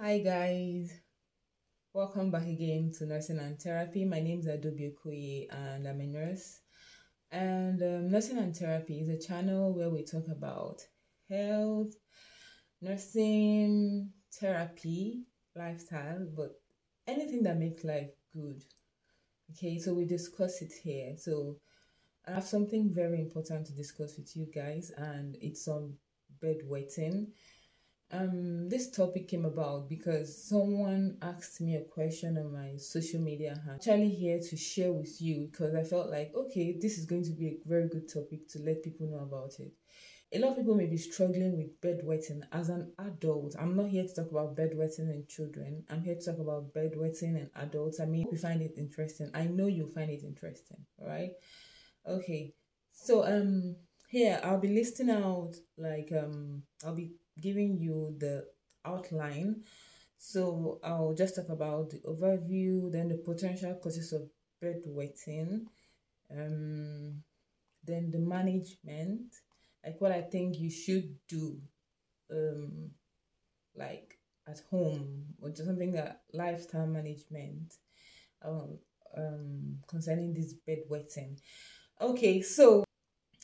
Hi guys, welcome back again to Nursing and Therapy. My name is Adaobi Okoye and I'm a nurse. And um, Nursing and Therapy is a channel where we talk about health, nursing, therapy, lifestyle, but anything that makes life good. Okay, so we discuss it here. So I have something very important to discuss with you guys, and it's on bedwetting um this topic came about because someone asked me a question on my social media actually here to share with you because i felt like okay this is going to be a very good topic to let people know about it. A lot of people may be struggling with bedwetting. As an adult i'm not here to talk about bedwetting in children. I'm here to talk about bedwetting in adults. I mean you find it interesting. I know you'll find it interesting right? okay so um here i'll be listing out like um i'll be giving you the outline. So I'll just talk about the overview, then the potential causes of bedwetting, um, then the management, like what I think you should do, um, like at home or just something that lifestyle management, um, um, concerning this bed wetting. Okay, so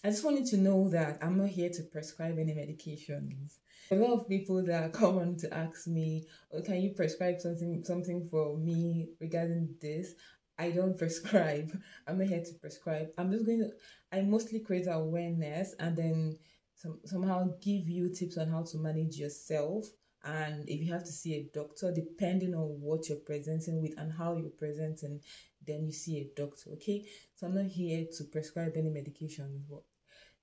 I just wanted to know that I'm not here to prescribe any medications. A lot of people that come on to ask me, oh, can you prescribe something something for me regarding this? I don't prescribe. I'm not here to prescribe. I'm just going to I mostly create awareness and then some, somehow give you tips on how to manage yourself and if you have to see a doctor depending on what you're presenting with and how you're presenting then you see a doctor okay so i'm not here to prescribe any medication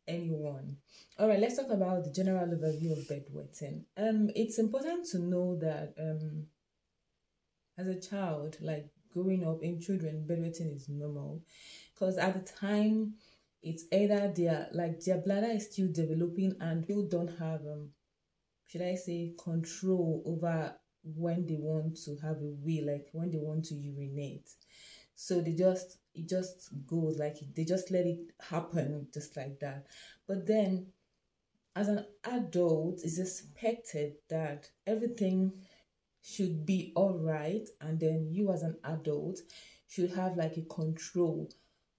anyone. All right, let's talk about the general overview of bedwetting. Um, it's important to know that um, as a child, like growing up in children, bedwetting is normal, because at the time, it's either their like their bladder is still developing and you don't have um, should I say, control over when they want to have a wee, like when they want to urinate. So they just it just goes like they just let it happen just like that. But then as an adult, it's expected that everything should be all right, and then you as an adult should have like a control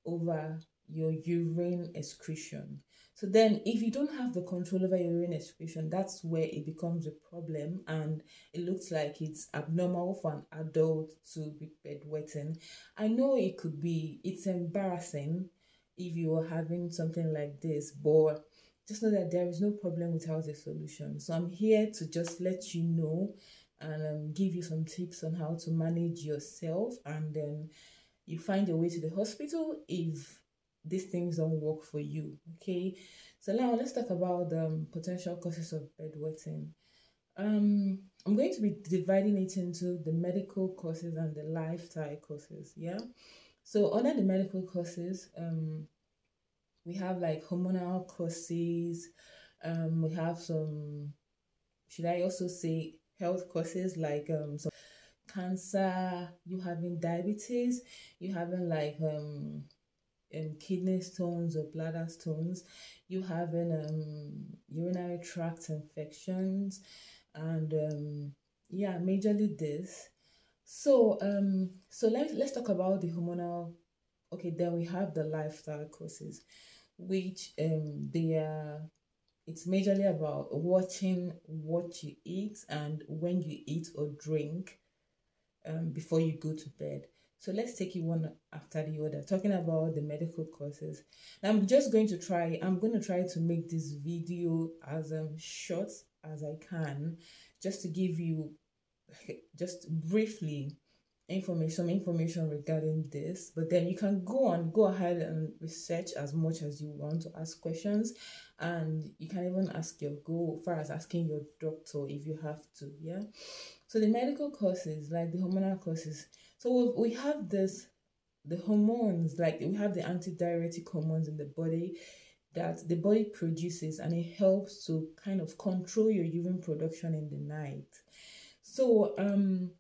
over your urine excretion. So then, if you don't have the control over your urine excretion, that's where it becomes a problem, and it looks like it's abnormal for an adult to be bedwetting. I know it could be, it's embarrassing if you are having something like this, but just know that there is no problem without a solution. So I'm here to just let you know and um, give you some tips on how to manage yourself, and then you find your way to the hospital if these things don't work for you. Okay, so now let's talk about the um, potential causes of bedwetting. Um, I'm going to be dividing it into the medical causes and the lifestyle causes. Yeah, so under the medical causes, um, we have like hormonal causes. Um, we have some. Should I also say health causes like um some cancer? You having diabetes? You having like um um, kidney stones or bladder stones, you having um, urinary tract infections, and um, yeah, majorly this. So um, so let's let's talk about the hormonal. Okay, then we have the lifestyle courses, which um they are. It's majorly about watching what you eat and when you eat or drink um, before you go to bed. So let's take it one after the other, talking about the medical causes. I'm just going to try, I'm going to try to make this video as um, short as I can, just to give you, just briefly, information some information regarding this. But then you can go on go ahead and research as much as you want to ask questions. And you can even ask your go far as asking your doctor if you have to yeah? So the medical courses like the hormonal causes so we have this, the hormones, like we have the antidiuretic hormones in the body that the body produces and it helps to kind of control your urine production in the night. So um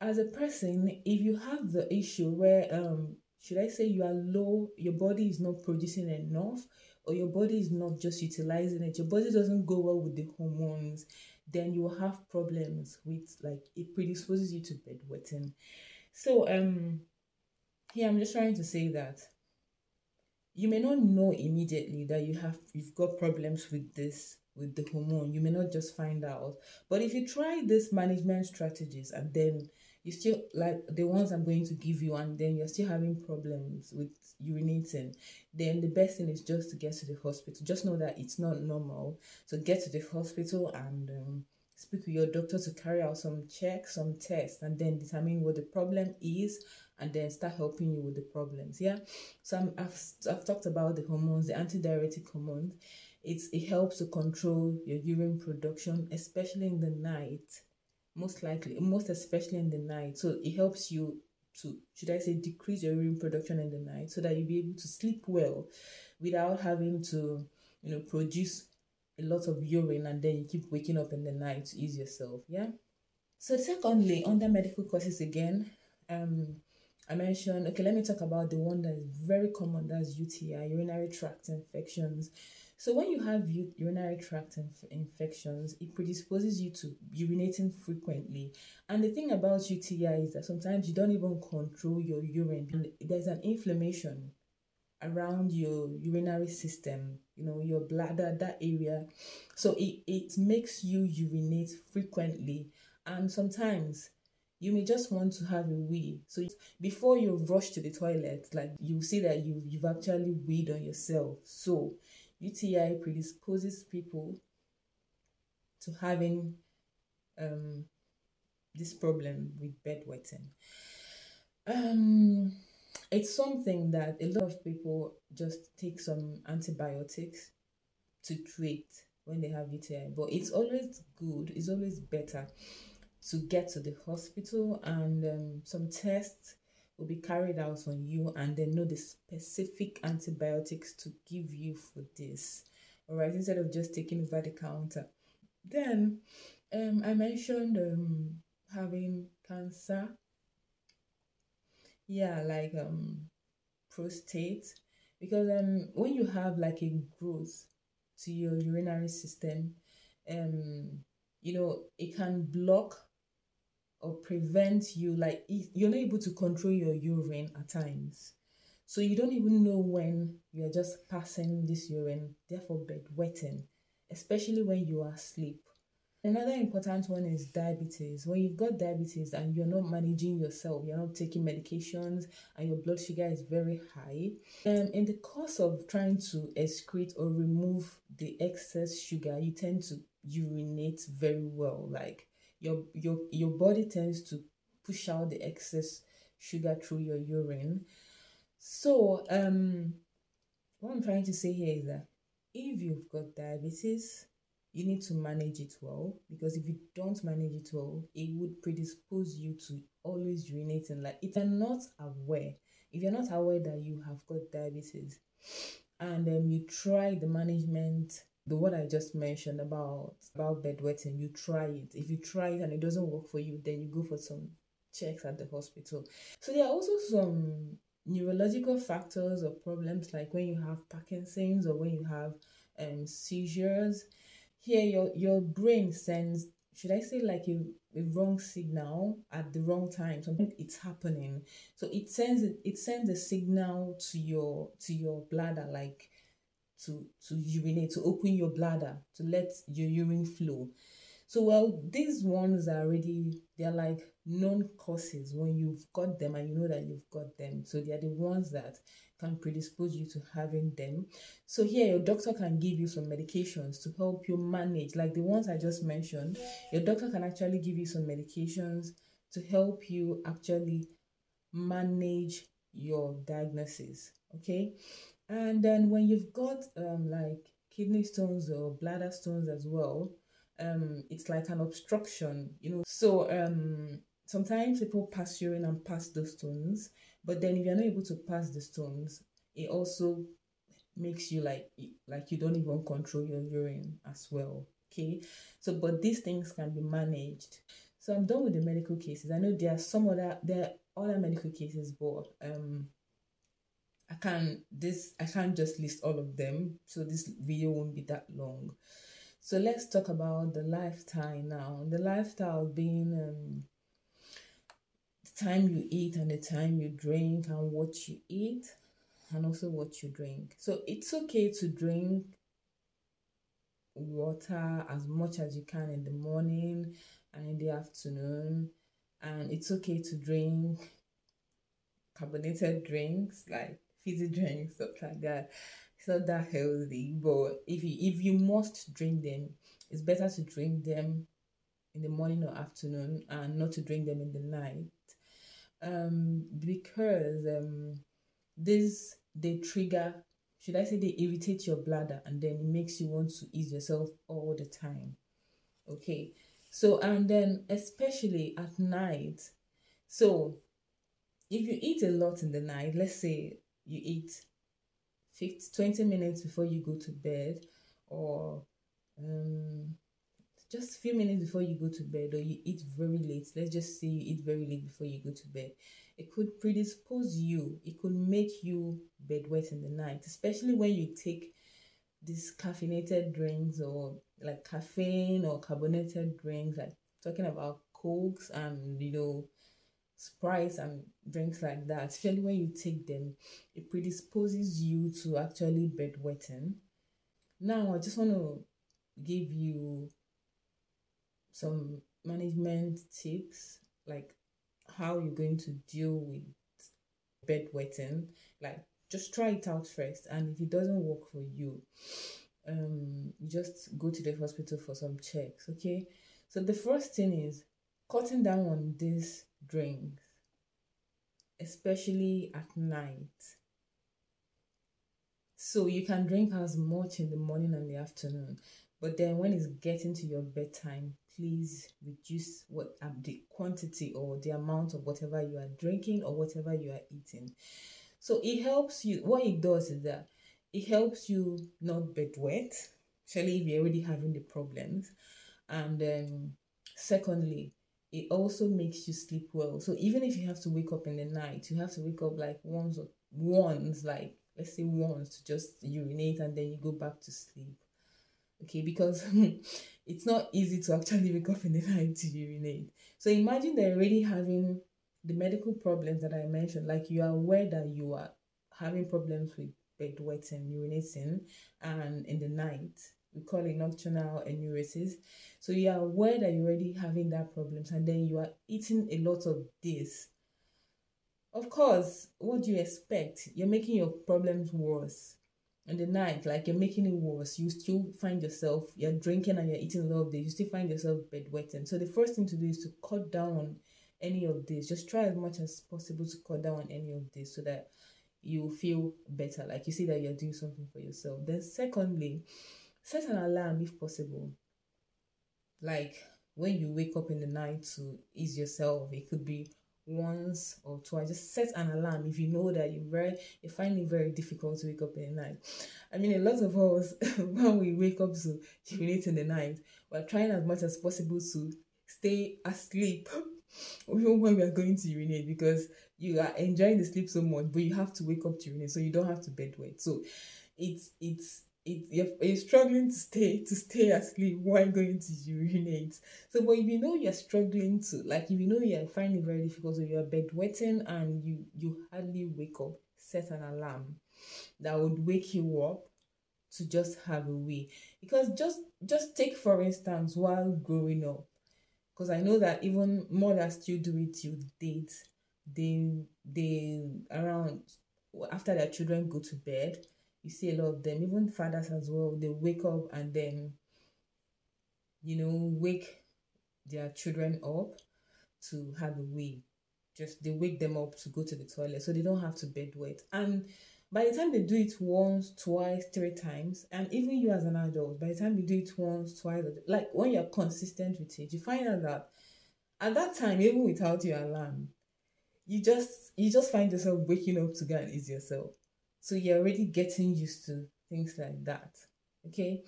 as a person, if you have the issue where um should I say you are low, your body is not producing enough, or your body is not just utilizing it, your body doesn't go well with the hormones, then you will have problems with like it predisposes you to bedwetting. So um here I'm just trying to say that you may not know immediately that you have you've got problems with this with the hormone. You may not just find out. But if you try this management strategies and then you still like the ones I'm going to give you, and then you're still having problems with urinating, then the best thing is just to get to the hospital. Just know that it's not normal. So get to the hospital and um, speak with your doctor to carry out some checks, some tests, and then determine what the problem is, and then start helping you with the problems. Yeah. So i have I've talked about the hormones, the antidiuretic hormones. It's it helps to control your urine production, especially in the night most likely, most especially in the night. So it helps you to, should I say, decrease your urine production in the night so that you'll be able to sleep well without having to, you know, produce a lot of urine and then you keep waking up in the night to ease yourself. Yeah. So secondly, under medical causes again, um, I mentioned okay, let me talk about the one that is very common, that's UTI, urinary tract infections. So when you have urinary tract inf- infections, it predisposes you to urinating frequently. And the thing about UTI is that sometimes you don't even control your urine. There's an inflammation around your urinary system, you know, your bladder, that area. So it, it makes you urinate frequently. And sometimes you may just want to have a wee. So before you rush to the toilet, like you see that you you've actually weed on yourself. So UTI predisposes people to having um, this problem with bedwetting. Um, it's something that a lot of people just take some antibiotics to treat when they have UTI, but it's always good, it's always better to get to the hospital and um, some tests will be carried out on you and then know the specific antibiotics to give you for this. All right, instead of just taking over the counter. Then um, I mentioned um, having cancer. Yeah, like um, prostate. Because um, when you have like a growth to your urinary system, um, you know, it can block or prevent you like you're not able to control your urine at times so you don't even know when you're just passing this urine therefore bed bedwetting especially when you are asleep another important one is diabetes when you've got diabetes and you're not managing yourself you're not taking medications and your blood sugar is very high um, in the course of trying to excrete or remove the excess sugar you tend to urinate very well like your your your body tends to push out the excess sugar through your urine. So um what I'm trying to say here is that if you've got diabetes, you need to manage it well because if you don't manage it well, it would predispose you to always urinating. Like if you're not aware, if you're not aware that you have got diabetes and um, you try the management the one I just mentioned about about bedwetting, you try it. If you try it and it doesn't work for you, then you go for some checks at the hospital. So there are also some neurological factors or problems like when you have Parkinson's or when you have um seizures. Here your your brain sends should I say like a, a wrong signal at the wrong time. Something mm. it's happening. So it sends it sends a signal to your to your bladder like to to urinate to open your bladder to let your urine flow so well these ones are already they're like known causes when you've got them and you know that you've got them so they are the ones that can predispose you to having them. So here your doctor can give you some medications to help you manage. Like the ones i just mentioned your doctor can actually give you some medications to help you actually manage your diagnosis okay? And then when you've got um, like kidney stones or bladder stones as well, um, it's like an obstruction, you know. So um, sometimes people pass urine and pass those stones, but then if you're not able to pass the stones, it also makes you like like you don't even control your urine as well. Okay, so but these things can be managed. So I'm done with the medical cases. I know there are some other there are other medical cases, but um I can't this I can't just list all of them, so this video won't be that long. So let's talk about the lifestyle now. The lifestyle being um, time you eat and the time you drink and what you eat and also what you drink. So it's okay to drink water as much as you can in the morning and in the afternoon. And it's okay to drink carbonated drinks like fizzy drinks, stuff like that. It's not that healthy, but if you if you must drink them, it's better to drink them in the morning or afternoon and not to drink them in the night. Um, because um, this they trigger, should I say they irritate your bladder and then it makes you want to ease yourself all the time. Okay, so and then especially at night. So if you eat a lot in the night, let's say you eat 50, 20 minutes before you go to bed, or um, just a few minutes before you go to bed, or you eat very late, let's just say you eat very late before you go to bed, it could predispose you, it could make you bedwet in the night, especially when you take these caffeinated drinks or like caffeine or carbonated drinks, like talking about cokes and you know Sprites and drinks like that, especially when you take them, it predisposes you to actually bedwetting. Now, I just want to give you some management tips, like how you're going to deal with bedwetting. Like, just try it out first, and if it doesn't work for you, um, you just go to the hospital for some checks. Okay. So the first thing is cutting down on these drinks, especially at night. So you can drink as much in the morning and the afternoon, but then when it's getting to your bedtime, please reduce what um, the quantity or the amount of whatever you are drinking or whatever you are eating. So it helps you. What it does is that it helps you not bedwet, especially if you're already having the problems, and then secondly, it also makes you sleep well. So even if you have to wake up in the night, you have to wake up like once or once, like let's say once to just urinate and then you go back to sleep. Okay, because it's not easy to actually wake up in the night to urinate. So imagine they're already having the medical problems that I mentioned, like you are aware that you are having problems with bedwetting, urinating, and in the night we call it nocturnal enuresis. So you are aware that you're already having that problems and then you are eating a lot of this. Of course, what do you expect? You're making your problems worse. In the night, like you're making it worse, you still find yourself, you're drinking and you're eating a lot of this, you still find yourself bedwetting. So the first thing to do is to cut down on any of this. Just try as much as possible to cut down on any of this so that you feel better. Like you see that you're doing something for yourself. Then secondly, set an alarm if possible. Like when you wake up in the night to ease yourself, it could be once or twice. Just set an alarm if you know that you very you find it very difficult to wake up in the night. I mean, a lot of us when we wake up to urinate in the night, we're trying as much as possible to stay asleep even when we are going to urinate because you are enjoying the sleep so much, but you have to wake up to urinate, so you don't have to bedwet. So it's it's it, you're, you're struggling to stay to stay asleep while going to urinate. So, but if you know you're struggling to, like, if you know you're finding it very difficult, so you're bedwetting and you you hardly wake up, set an alarm that would wake you up to just have a wee. Because just just take for instance while growing up, because I know that even mothers still do it till date. They they around after their children go to bed you see a lot of them, even fathers as well, they wake up and then, you know, wake their children up to have a wee. Just they wake them up to go to the toilet so they don't have to bedwet. And by the time they do it once, twice, three times, and even you as an adult, by the time you do it once, twice, like when you're consistent with it, you find out that at that time, even without your alarm, you just you just find yourself waking up to go and ease yourself. So you're already getting used to things like that. Okay.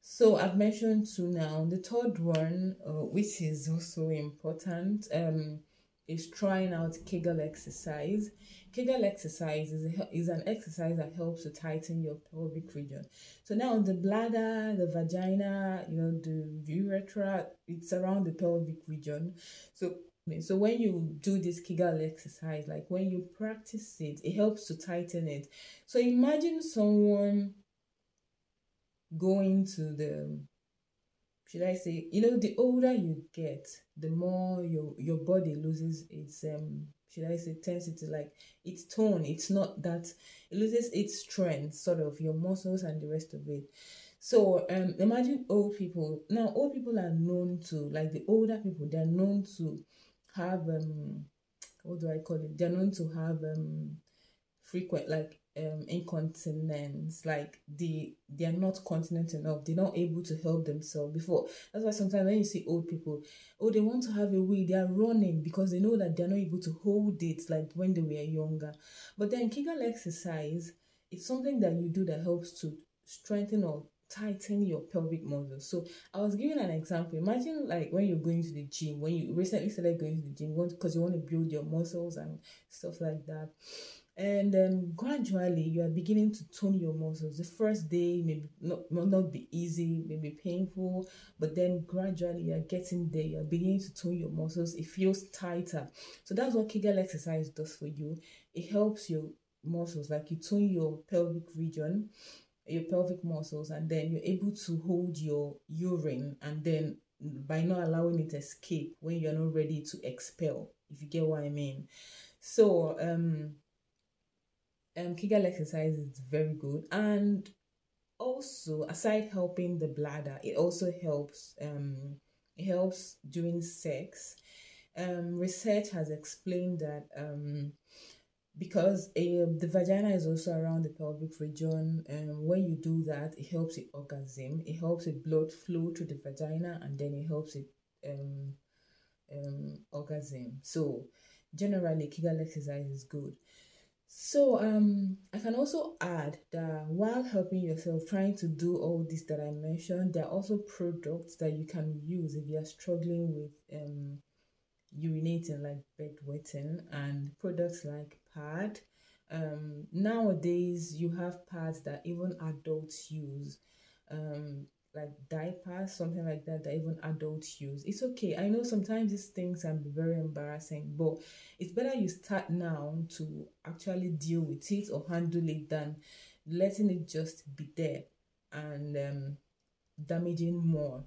So I've mentioned two now. The third one, uh, which is also important, um, is trying out Kegel exercise. Kegel exercise is, a, is an exercise that helps to tighten your pelvic region. So now the bladder, the vagina, you know, the urethra, it's around the pelvic region. So so when you do this Kegel exercise, like when you practice it, it helps to tighten it. So imagine someone going to the should I say, you know, the older you get, the more your your body loses its um should I say intensity, like its tone. It's not that it loses its strength, sort of your muscles and the rest of it. So um imagine old people. Now old people are known to like the older people, they're known to have um what do I call it? They're known to have um frequent like um incontinence like the they are not continent enough. They're not able to help themselves before. That's why sometimes when you see old people oh they want to have a wee they are running because they know that they're not able to hold it like when they were younger. But then kegel exercise it's something that you do that helps to strengthen or tighten your pelvic muscles. So I was giving an example. Imagine like when you're going to the gym, when you recently started going to the gym, because you want to build your muscles and stuff like that. And then gradually you are beginning to tone your muscles. The first day may not, may not be easy may be painful but then gradually you're getting there. You're beginning to tone your muscles. It feels tighter. So that's what kegel exercise does for you. It helps your muscles like you tone your pelvic region your pelvic muscles and then you're able to hold your urine and then by not allowing it escape when you're not ready to expel if you get what i mean so um um, Kegel exercise is very good. And also, aside helping the bladder, it also helps. Um, it helps during sex. Um, research has explained that um, because a, the vagina is also around the pelvic region, and when you do that, it helps with orgasm. It helps with blood flow to the vagina, and then it helps with um, um, orgasm. So generally, Kegel exercise is good. So um I can also add that while helping yourself trying to do all this that I mentioned, there are also products that you can use if you are struggling with um urinating like bedwetting and products like pad. Um nowadays you have pads that even adults use. Um like diapers, something like that, that even adults use. It's okay. I know sometimes these things can be very embarrassing, but it's better you start now to actually deal with it or handle it than letting it just be there and um, damaging more.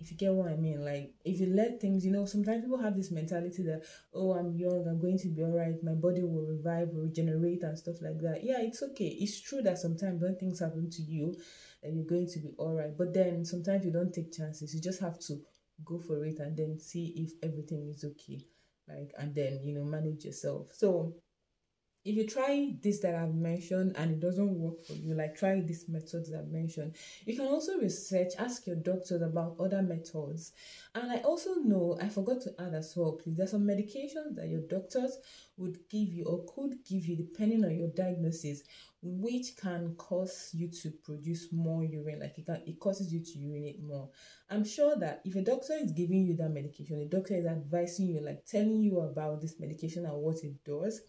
If you get what I mean, like if you let things, you know, sometimes people have this mentality that, oh, I'm young, I'm going to be all right, my body will revive, regenerate, and stuff like that. Yeah, it's okay. It's true that sometimes when things happen to you, and you're going to be all right. But then sometimes you don't take chances. You just have to go for it and then see if everything is okay. Like, and then, you know, manage yourself. So, if you try this that I've mentioned and it doesn't work for you, like try this method that I've mentioned, you can also research, ask your doctors about other methods. And I also know, I forgot to add as well, please, there's some medications that your doctors would give you or could give you depending on your diagnosis which can cause you to produce more urine like it can it causes you to urinate more i'm sure that if a doctor is giving you that medication the doctor is advising you like telling you about this medication and what it does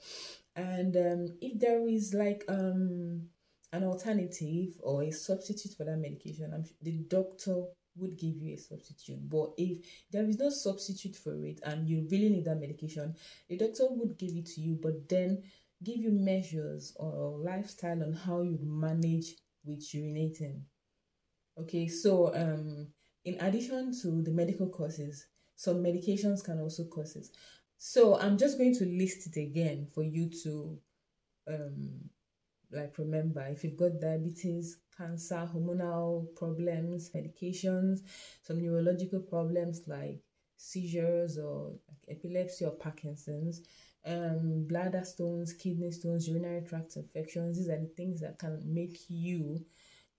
and um, if there is like um an alternative or a substitute for that medication i'm the doctor would give you a substitute but if there is no substitute for it and you really need that medication the doctor would give it to you but then give you measures or lifestyle on how you manage with urinating. Okay, so um, in addition to the medical causes, some medications can also cause it. So I'm just going to list it again for you to um, like remember if you've got diabetes, cancer, hormonal problems, medications, some neurological problems like seizures or like epilepsy or Parkinson's, um, bladder stones, kidney stones, urinary tract infections. These are the things that can make you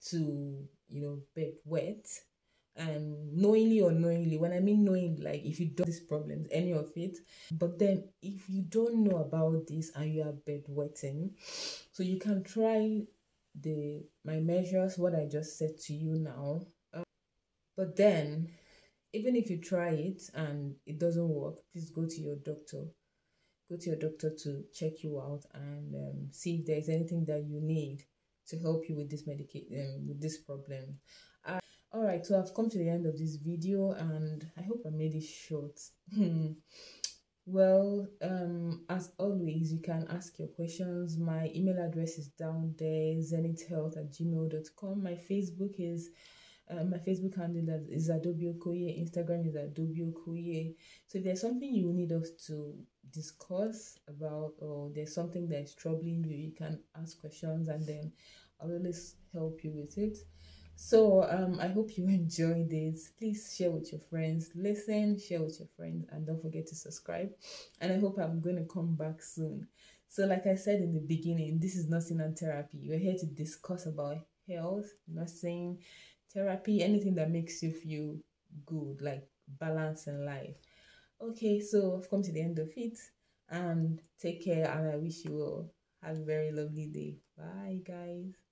to, you know, bed wet. And knowingly or knowingly, when I mean knowing, like if you don't these problems, any of it, but then if you don't know about this and you are bedwetting, so you can try the my measures, what I just said to you now. Um, but then, even if you try it and it doesn't work, please go to your doctor go to your doctor to check you out and um, see if there's anything that you need to help you with this medication um, with this problem. All right, so I've come to the end of this video, and I hope I made it short. well, um, as always, you can ask your questions. My email address is down there, zenythealth at gmail.com. My Facebook is uh, my Facebook handle is Adaobi Okoye. Instagram is Adaobi Okoye. So if there's something you need us to discuss about, or there's something that is troubling you, you can ask questions, and then I'll always help you with it. So um, I hope you enjoyed this. Please share with your friends, listen, share with your friends, and don't forget to subscribe. And I hope I'm going to come back soon. So, like I said in the beginning, this is nursing and therapy. We're here to discuss about health, nursing, therapy, anything that makes you feel good, like balance in life. Okay, so I've come to the end of it and take care and I wish you all have a very lovely day. Bye guys.